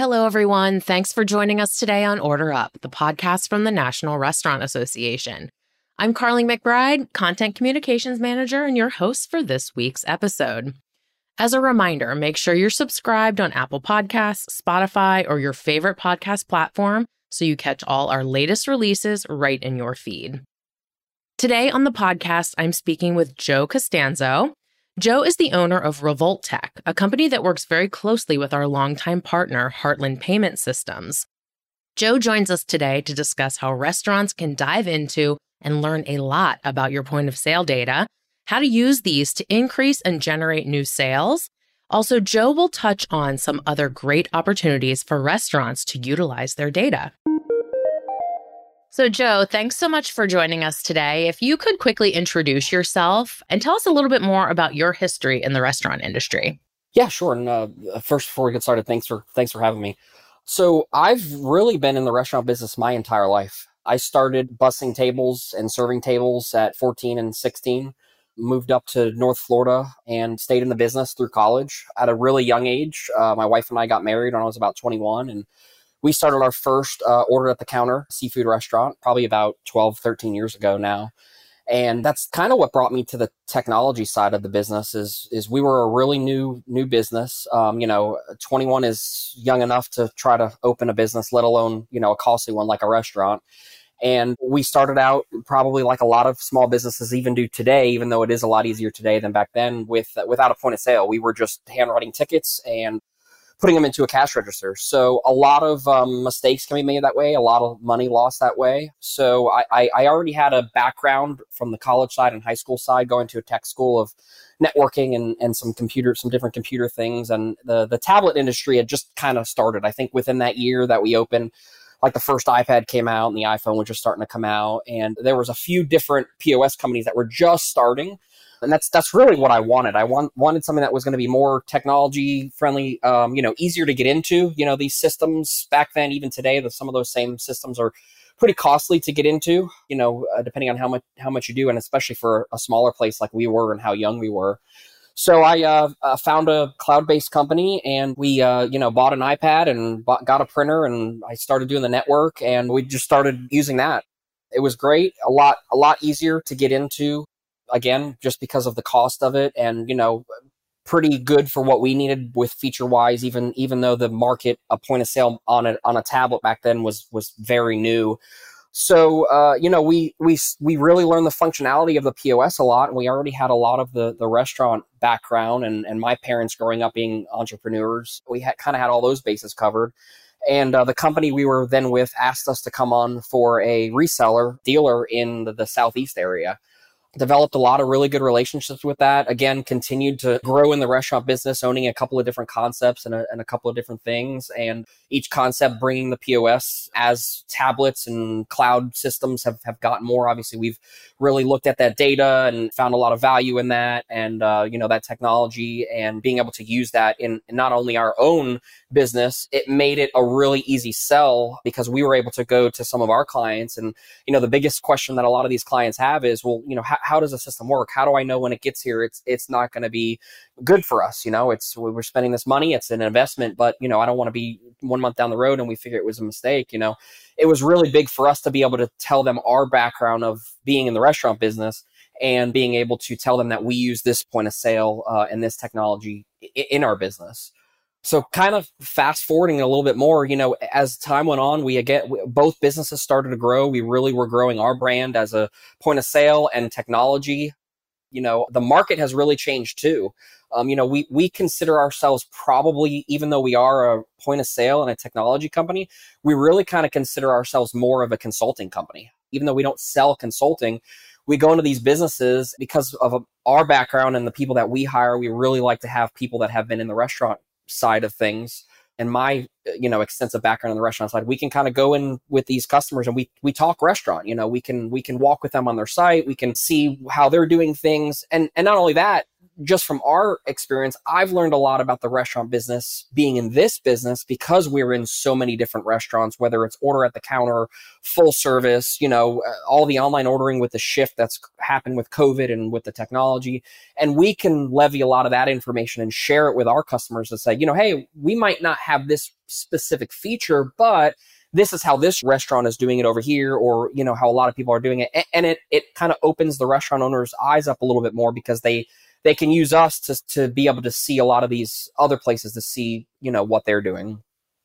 Hello, everyone. Thanks for joining us today on Order Up, the podcast from the National Restaurant Association. I'm Carly McBride, Content Communications Manager, and your host for this week's episode. As a reminder, make sure you're subscribed on Apple Podcasts, Spotify, or your favorite podcast platform so you catch all our latest releases right in your feed. Today on the podcast, I'm speaking with Joe Costanzo. Joe is the owner of Revolt Tech, a company that works very closely with our longtime partner, Heartland Payment Systems. Joe joins us today to discuss how restaurants can dive into and learn a lot about your point of sale data, how to use these to increase and generate new sales. Also, Joe will touch on some other great opportunities for restaurants to utilize their data. So, Joe, thanks so much for joining us today. If you could quickly introduce yourself and tell us a little bit more about your history in the restaurant industry. Yeah, sure. And uh, first, before we get started, thanks for thanks for having me. So, I've really been in the restaurant business my entire life. I started bussing tables and serving tables at 14 and 16. Moved up to North Florida and stayed in the business through college at a really young age. Uh, my wife and I got married when I was about 21, and we started our first uh, order at the counter seafood restaurant probably about 12 13 years ago now. And that's kind of what brought me to the technology side of the business is is we were a really new new business. Um, you know 21 is young enough to try to open a business let alone you know a costly one like a restaurant. And we started out probably like a lot of small businesses even do today even though it is a lot easier today than back then with without a point of sale. We were just handwriting tickets and putting them into a cash register. So a lot of um, mistakes can be made that way, a lot of money lost that way. So I, I, I already had a background from the college side and high school side going to a tech school of networking and, and some computer, some different computer things. And the, the tablet industry had just kind of started. I think within that year that we opened, like the first iPad came out and the iPhone was just starting to come out. And there was a few different POS companies that were just starting and that's that's really what I wanted. I want wanted something that was going to be more technology friendly, um, you know, easier to get into. You know, these systems back then, even today, the, some of those same systems are pretty costly to get into. You know, uh, depending on how much how much you do, and especially for a smaller place like we were and how young we were. So I uh, uh, found a cloud-based company, and we, uh, you know, bought an iPad and bought, got a printer, and I started doing the network, and we just started using that. It was great, a lot, a lot easier to get into again, just because of the cost of it, and you know, pretty good for what we needed with feature wise. Even even though the market a point of sale on a on a tablet back then was was very new. So uh, you know, we we we really learned the functionality of the POS a lot, and we already had a lot of the the restaurant background, and and my parents growing up being entrepreneurs, we had kind of had all those bases covered. And uh, the company we were then with asked us to come on for a reseller dealer in the, the southeast area developed a lot of really good relationships with that. Again, continued to grow in the restaurant business, owning a couple of different concepts and a, and a, couple of different things. And each concept bringing the POS as tablets and cloud systems have, have gotten more. Obviously, we've really looked at that data and found a lot of value in that and, uh, you know, that technology and being able to use that in, not only our own business, it made it a really easy sell because we were able to go to some of our clients. And, you know, the biggest question that a lot of these clients have is, well, you know, how, how does the system work? How do I know when it gets here? It's it's not going to be good for us. You know, it's we're spending this money. It's an investment, but you know, I don't want to be one month down the road and we figure it was a mistake. You know, it was really big for us to be able to tell them our background of being in the restaurant business and being able to tell them that we use this point of sale uh, and this technology in our business. So, kind of fast forwarding a little bit more, you know, as time went on, we again both businesses started to grow. We really were growing our brand as a point of sale and technology. You know, the market has really changed too. Um, you know, we we consider ourselves probably, even though we are a point of sale and a technology company, we really kind of consider ourselves more of a consulting company. Even though we don't sell consulting, we go into these businesses because of our background and the people that we hire. We really like to have people that have been in the restaurant side of things and my uh, you know extensive background on the restaurant side we can kind of go in with these customers and we we talk restaurant you know we can we can walk with them on their site we can see how they're doing things. And and not only that just from our experience, I've learned a lot about the restaurant business being in this business because we're in so many different restaurants, whether it's order at the counter, full service, you know, uh, all the online ordering with the shift that's happened with COVID and with the technology. And we can levy a lot of that information and share it with our customers to say, you know, hey, we might not have this specific feature, but this is how this restaurant is doing it over here or you know how a lot of people are doing it and it it kind of opens the restaurant owners eyes up a little bit more because they they can use us to to be able to see a lot of these other places to see you know what they're doing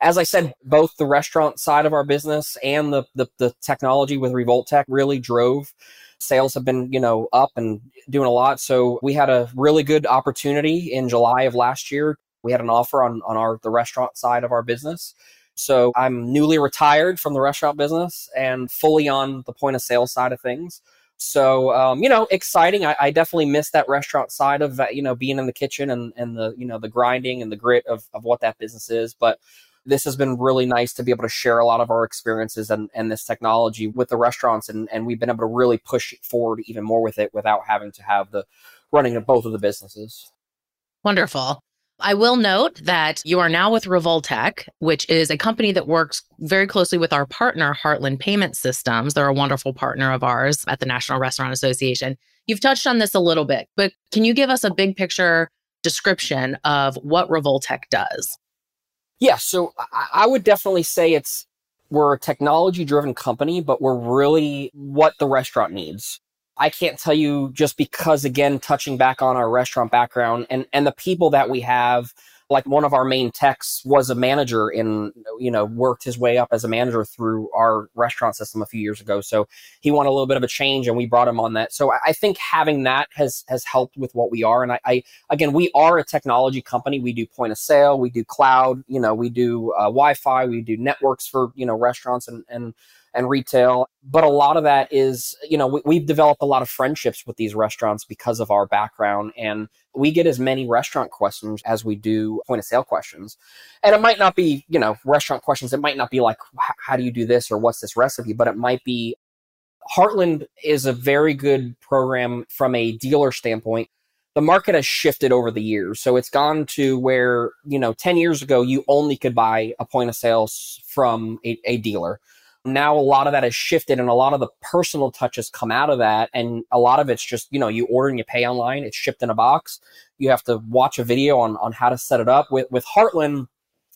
as I said, both the restaurant side of our business and the, the, the technology with Revolt Tech really drove sales have been, you know, up and doing a lot. So we had a really good opportunity in July of last year. We had an offer on, on our the restaurant side of our business so I'm newly retired from the restaurant business and fully on the point of sale side of things. So, um, you know, exciting. I, I, definitely miss that restaurant side of, you know, being in the kitchen and, and the, you know, the grinding and the grit of, of what that business is. But this has been really nice to be able to share a lot of our experiences and, and this technology with the restaurants. And, and we've been able to really push forward even more with it without having to have the running of both of the businesses. Wonderful. I will note that you are now with Revoltech, which is a company that works very closely with our partner, Heartland Payment Systems. They're a wonderful partner of ours at the National Restaurant Association. You've touched on this a little bit, but can you give us a big picture description of what Revoltech does? Yeah, so I would definitely say it's we're a technology driven company, but we're really what the restaurant needs. I can't tell you just because again, touching back on our restaurant background and, and the people that we have, like one of our main techs was a manager in, you know, worked his way up as a manager through our restaurant system a few years ago. So he wanted a little bit of a change and we brought him on that. So I think having that has, has helped with what we are. And I, I again, we are a technology company. We do point of sale, we do cloud, you know, we do uh, Wi-Fi, we do networks for, you know, restaurants and, and, and retail. But a lot of that is, you know, we, have developed a lot of friendships with these restaurants because of our background. And we get as many restaurant questions as we do point of sale questions. And it might not be, you know, restaurant questions. It might not be like, how do you do this or what's this recipe? But it might be Heartland is a very good program from a dealer standpoint the market has shifted over the years. So it's gone to where, you know, 10 years ago, you only could buy a point of sales from a, a dealer now a lot of that has shifted and a lot of the personal touches come out of that. And a lot of it's just you know you order and you pay online it's shipped in a box. You have to watch a video on on how to set it up. With with heartland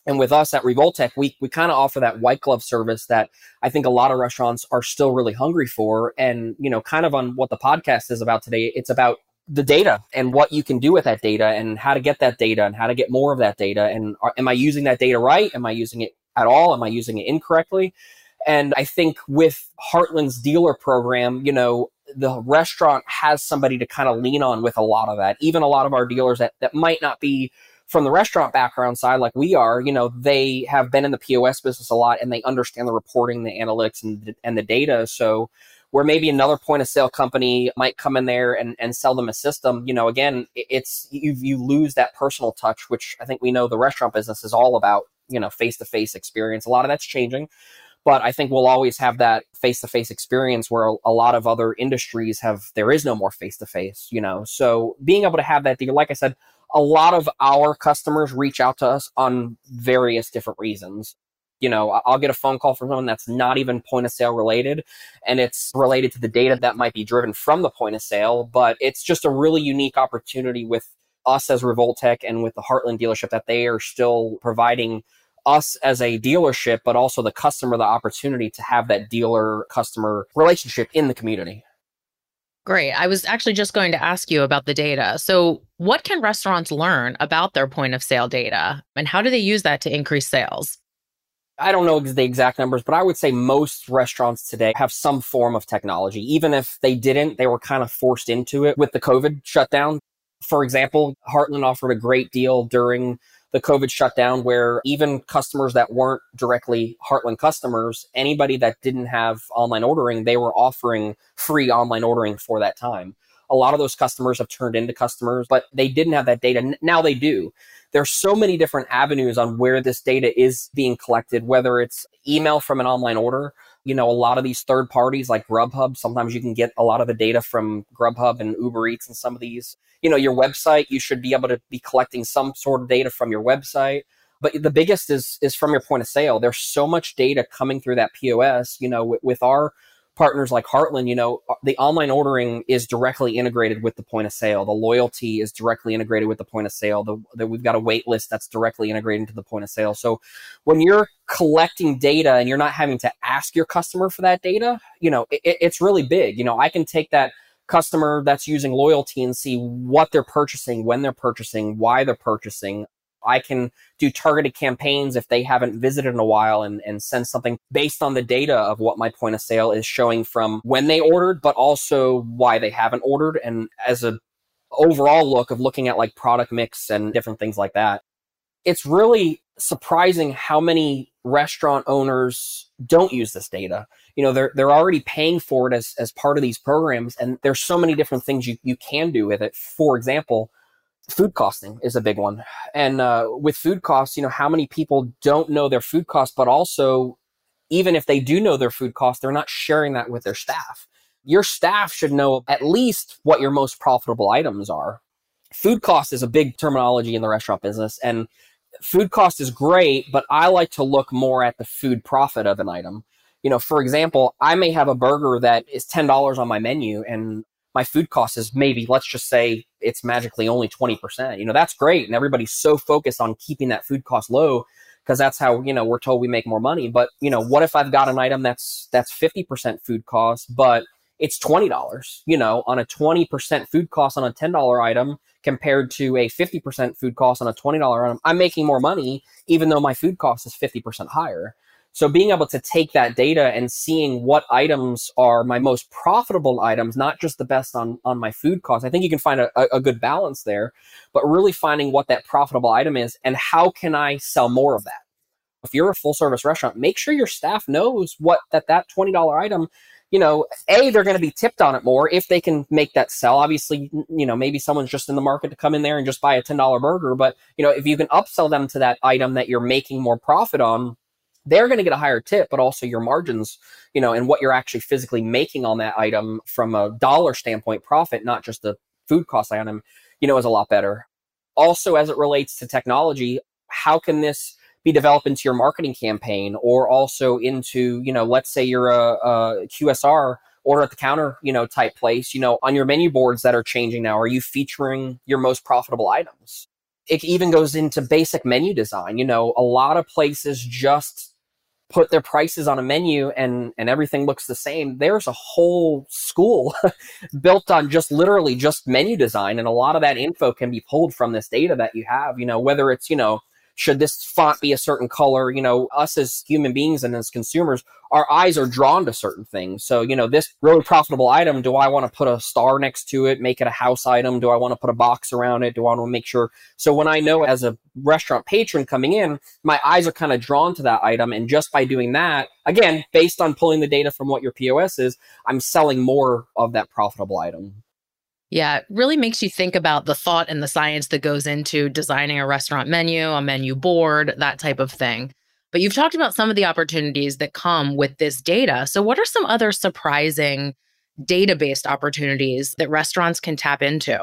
and with us at revoltech we we kind of offer that white glove service that i think a lot of restaurants are still really hungry for. And you know kind of on what the podcast is about today it's about the data and what you can do with that data and how to get that data and how to get more of that data. And are, am i using that data right? Am i using it at all? Am i using it incorrectly and I think with Heartland's dealer program, you know, the restaurant has somebody to kind of lean on with a lot of that. Even a lot of our dealers that, that might not be from the restaurant background side like we are, you know, they have been in the POS business a lot and they understand the reporting, the analytics and, and the data. So where maybe another point of sale company might come in there and, and sell them a system, you know, again, it's you you lose that personal touch, which I think we know the restaurant business is all about, you know, face to face experience. A lot of that's changing. But I think we'll always have that face to face experience where a, lot of other industries have, there is no more face to face, you know? So being able to have that, like I said, a lot of our customers reach out to us on various different reasons. You know, I'll get a phone call from someone that's not even point of sale related, and it's related to the data that might be driven from the point of sale, but it's just a really unique opportunity with us as Revoltech and with the Heartland dealership that they are still providing us as a dealership, but also the customer the opportunity to have that dealer customer relationship in the community. Great. I was actually just going to ask you about the data. So, what can restaurants learn about their point of sale data and how do they use that to increase sales? I don't know the exact numbers, but I would say most restaurants today have some form of technology. Even if they didn't, they were kind of forced into it with the COVID shutdown. For example, Heartland offered a great deal during the COVID shutdown where even customers that weren't directly Heartland customers, anybody that didn't have online ordering, they were offering free online ordering for that time. A lot of those customers have turned into customers, but they didn't have that data. Now they do. There's so many different avenues on where this data is being collected, whether it's email from an online order, You know, a lot of these third parties like Grubhub, sometimes you can get a lot of the data from Grubhub and Uber Eats and some of these. You know, your website, you should be able to be collecting some sort of data from your website. But the biggest is is from your point of sale. There's so much data coming through that POS. You know, with, with our partners like Heartland, you know, uh, the online ordering is directly integrated with the point of sale. The loyalty is directly integrated with the point of sale. The, we've got a wait list that's directly integrated into the point of sale. So when you're collecting data and you're not having to ask your customer for that data, you know, it, it's really big. You know, I can take that customer that's using loyalty and see what they're purchasing, when they're purchasing, why they're purchasing. I can do targeted campaigns if they haven't visited in a while and, and send something based on the data of what my point of sale is showing from when they ordered, but also why they haven't ordered. And as a overall look of looking at like product mix and different things like that. It's really surprising how many restaurant owners don't use this data. You know, they're they're already paying for it as, as part of these programs, and there's so many different things you, you can do with it. For example, food costing is a big one. And uh, with food costs, you know, how many people don't know their food costs, but also, even if they do know their food costs, they're not sharing that with their staff. Your staff should know at least what your most profitable items are. Food cost is a big terminology in the restaurant business, and food cost is great, but I like to look more at the food profit of an item. You know, for example, I may have a burger that is $10 on my menu and my food cost is maybe, let's just say it's magically only 20%. You know, that's great. And everybody's so focused on keeping that food cost low because that's how, you know, we're told we make more money. But, you know, what if I've got an item that's that's 50% food cost, but it's $20, you know, on a 20% food cost on a $10 item compared to a 50% food cost on a $20 item, I'm making more money even though my food cost is 50% higher. So being able to take that data and seeing what items are my most profitable items, not just the best on, on my food cost. I think you can find a, a good balance there, but really finding what that profitable item is and how can I sell more of that? If you're a full service restaurant, make sure your staff knows what that, that $20 item, you know, A, they're going to be tipped on it more if they can make that sell. Obviously, you know, maybe someone's just in the market to come in there and just buy a $10 burger, but you know, if you can upsell them to that item that you're making more profit on, they're going to get a higher tip, but also your margins, you know, and what you're actually physically making on that item from a dollar standpoint profit, not just the food cost item, you know, is a lot better. Also, as it relates to technology, how can this be developed into your marketing campaign or also into, you know, let's say you're a, a QSR order at the counter, you know, type place, you know, on your menu boards that are changing now, are you featuring your most profitable items? It even goes into basic menu design. You know, a lot of places just put their prices on a menu and and everything looks the same there's a whole school built on just literally just menu design and a lot of that info can be pulled from this data that you have you know whether it's you know should this font be a certain color? You know us as human beings and as consumers our eyes are drawn to certain things. So you know this really profitable item do i want to put a star next to it make it a house item? Do i want to put a box around it? Do i want to make sure? So when i know as a restaurant patron coming in my eyes are kind of drawn to that item and just by doing that again based on pulling the data from what your pos is i'm selling more of that profitable item yeah, it really makes you think about the thought and the science that goes into designing a restaurant menu, a menu board, that type of thing. But you've talked about some of the opportunities that come with this data. So, what are some other surprising data based opportunities that restaurants can tap into?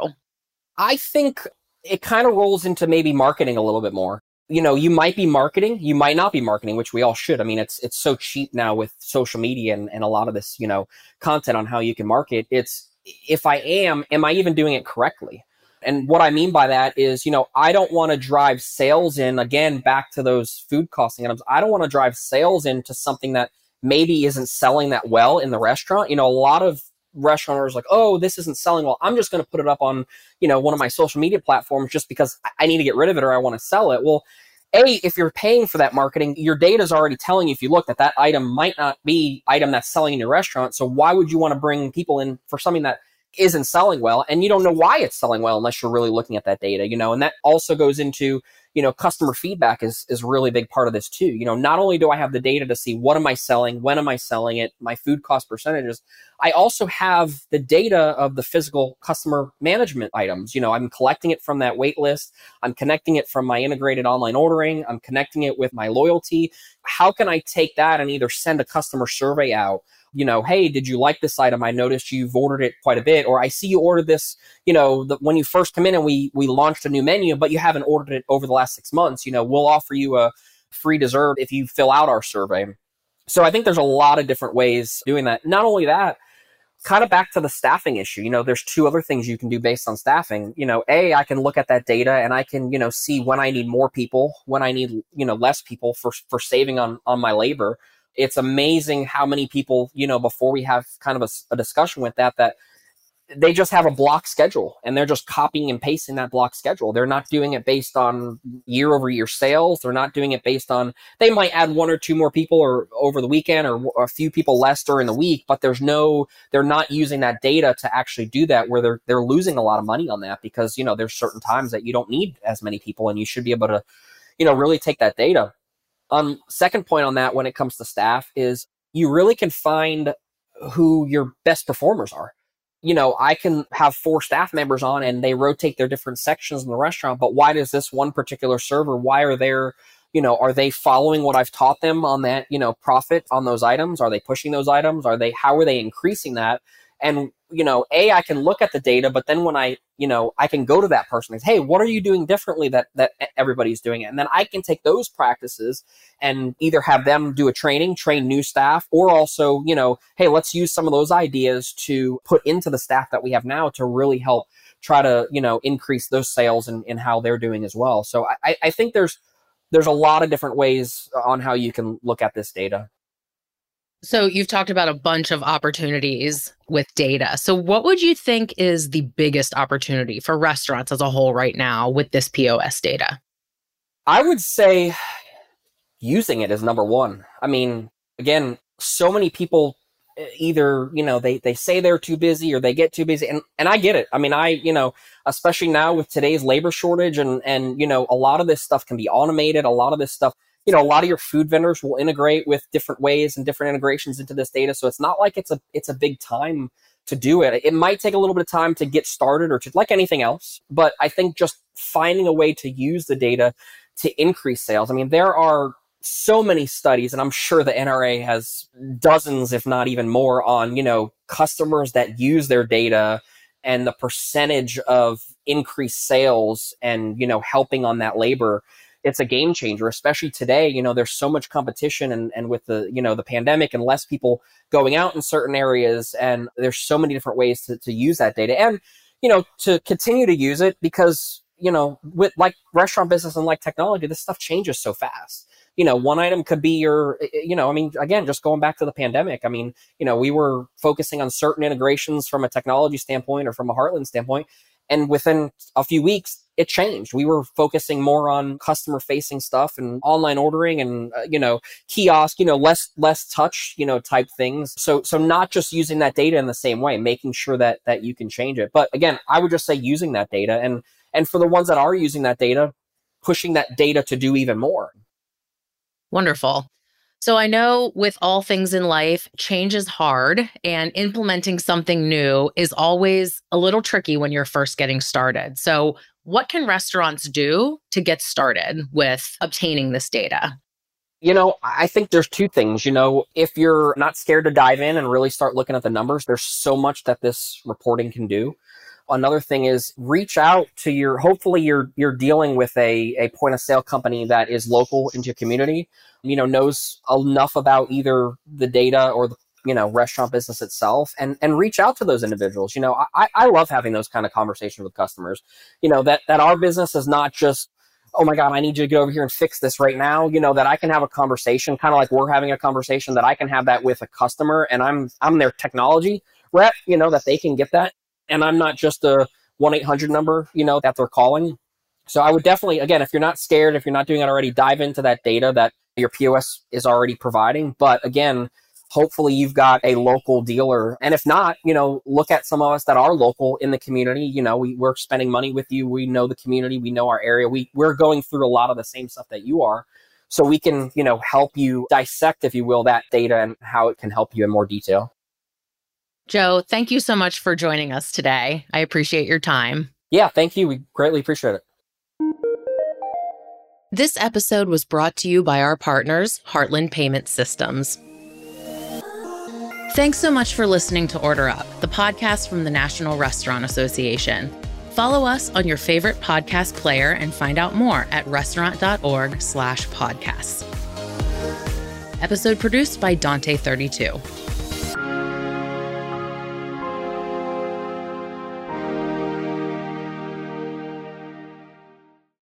I think it kind of rolls into maybe marketing a little bit more. You know, you might be marketing, you might not be marketing, which we all should. I mean, it's it's so cheap now with social media and, and a lot of this, you know, content on how you can market. It's if I am, am I even doing it correctly? And what I mean by that is, you know, I don't want to drive sales in again back to those food costing items. I don't want to drive sales into something that maybe isn't selling that well in the restaurant. You know, a lot of restaurateurs like, oh, this isn't selling well. I'm just going to put it up on, you know, one of my social media platforms just because I need to get rid of it or I want to sell it. Well, a, if you're paying for that marketing, your data is already telling you if you look that that item might not be item that's selling in your restaurant. So why would you want to bring people in for something that isn't selling well and you don't know why it's selling well unless you're really looking at that data, you know, and that also goes into you know, customer feedback is, is really big part of this too. You know, not only do I have the data to see what am I selling, when am I selling it, my food cost percentages, I also have the data of the physical customer management items. You know, I'm collecting it from that wait list. I'm connecting it from my integrated online ordering. I'm connecting it with my loyalty. How can I take that and either send a customer survey out you know, hey, did you like this item? I noticed you've ordered it quite a bit, or I see you ordered this, you know, the, when you first come in and we we launched a new menu, but you haven't ordered it over the last six months. You know, we'll offer you a free dessert if you fill out our survey. So I think there's a lot of different ways doing that. Not only that, kind of back to the staffing issue you know there's two other things you can do based on staffing you know a i can look at that data and i can you know see when i need more people when i need you know less people for for saving on on my labor it's amazing how many people, you know, before we have kind of a, a discussion with that, that they just have a block schedule and they're just copying and pasting that block schedule. They're not doing it based on year over year sales. They're not doing it based on, they might add one or two more people or over the weekend or a few people less during the week, but there's no, they're not using that data to actually do that where they're, they're losing a lot of money on that because, you know, there's certain times that you don't need as many people and you should be able to, you know, really take that data um, second point on that when it comes to staff is you really can find who your best performers are. You know, I can have four staff members on and they rotate their different sections in the restaurant, but why does this one particular server, why are there, you know, are they following what I've taught them on that, you know, profit on those items? Are they pushing those items? Are they, how are they increasing that? And you know, a I can look at the data, but then when I, you know, I can go to that person and say, hey, what are you doing differently that that everybody's doing it? And then I can take those practices and either have them do a training, train new staff, or also, you know, hey, let's use some of those ideas to put into the staff that we have now to really help try to, you know, increase those sales and, and how they're doing as well. So I, I think there's there's a lot of different ways on how you can look at this data. So you've talked about a bunch of opportunities with data. So what would you think is the biggest opportunity for restaurants as a whole right now with this POS data? I would say using it is number 1. I mean, again, so many people eh, either, you know, they they say they're too busy or they get too busy and and I get it. I mean, I, you know, especially now with today's labor shortage and and you know, a lot of this stuff can be automated, a lot of this stuff you know a lot of your food vendors will integrate with different ways and different integrations into this data. So it's not like it's a it's a big time to do it. It might take a little bit of time to get started or to like anything else but i think just finding a way to use the data to increase sales. I mean there are so many studies and i'm sure the nra has dozens if not even more on you know customers that use their data and the percentage of increased sales and you know helping on that labor it's a game changer, especially today. You know, there's so much competition and, and with the, you know, the pandemic and less people going out in certain areas. And there's so many different ways to, to use that data and, you know, to continue to use it because, you know, with like restaurant business and like technology, this stuff changes so fast you know, one item could be your, eh, eh, you know, I mean, again, just going back to the pandemic, I mean, you know, we were focusing on certain integrations from a technology standpoint or from a Heartland standpoint. And within a few weeks, it changed. We were focusing more on customer facing stuff and online ordering and uh, you know kiosk, you know less less touch, you know type things. So so not just using that data in the same way, making sure that that you can change it. But again, I would just say using that data and and for the ones that are using that data, pushing that data to do even more. Wonderful. So I know with all things in life, change is hard and implementing something new is always a little tricky when you're first getting started. So, what can restaurants do to get started with obtaining this data? You know, I think there's two things. You know, if you're not scared to dive in and really start looking at the numbers, there's so much that this reporting can do another thing is reach out to your hopefully you're you're dealing with a, a point of sale company that is local into your community you know knows enough about either the data or the you know restaurant business itself and and reach out to those individuals you know i i love having those kind of conversations with customers you know that that our business is not just oh my god i need you to get over here and fix this right now you know that i can have a conversation kind of like we're having a conversation that i can have that with a customer and i'm i'm their technology rep you know that they can get that and I'm not just a 1 800 number, you know, that they're calling. So I would definitely, again, if you're not scared, if you're not doing it already, dive into that data that your POS is already providing. But again, hopefully you've got a local dealer. And if not, you know, look at some of us that are local in the community. You know, we, we're spending money with you. We know the community. We know our area. We, we're going through a lot of the same stuff that you are. So we can, you know, help you dissect, if you will, that data and how it can help you in more detail. Joe, thank you so much for joining us today. I appreciate your time. Yeah, thank you. We greatly appreciate it. This episode was brought to you by our partners, Heartland Payment Systems. Thanks so much for listening to Order Up, the podcast from the National Restaurant Association. Follow us on your favorite podcast player and find out more at restaurant.org slash podcasts. Episode produced by Dante32.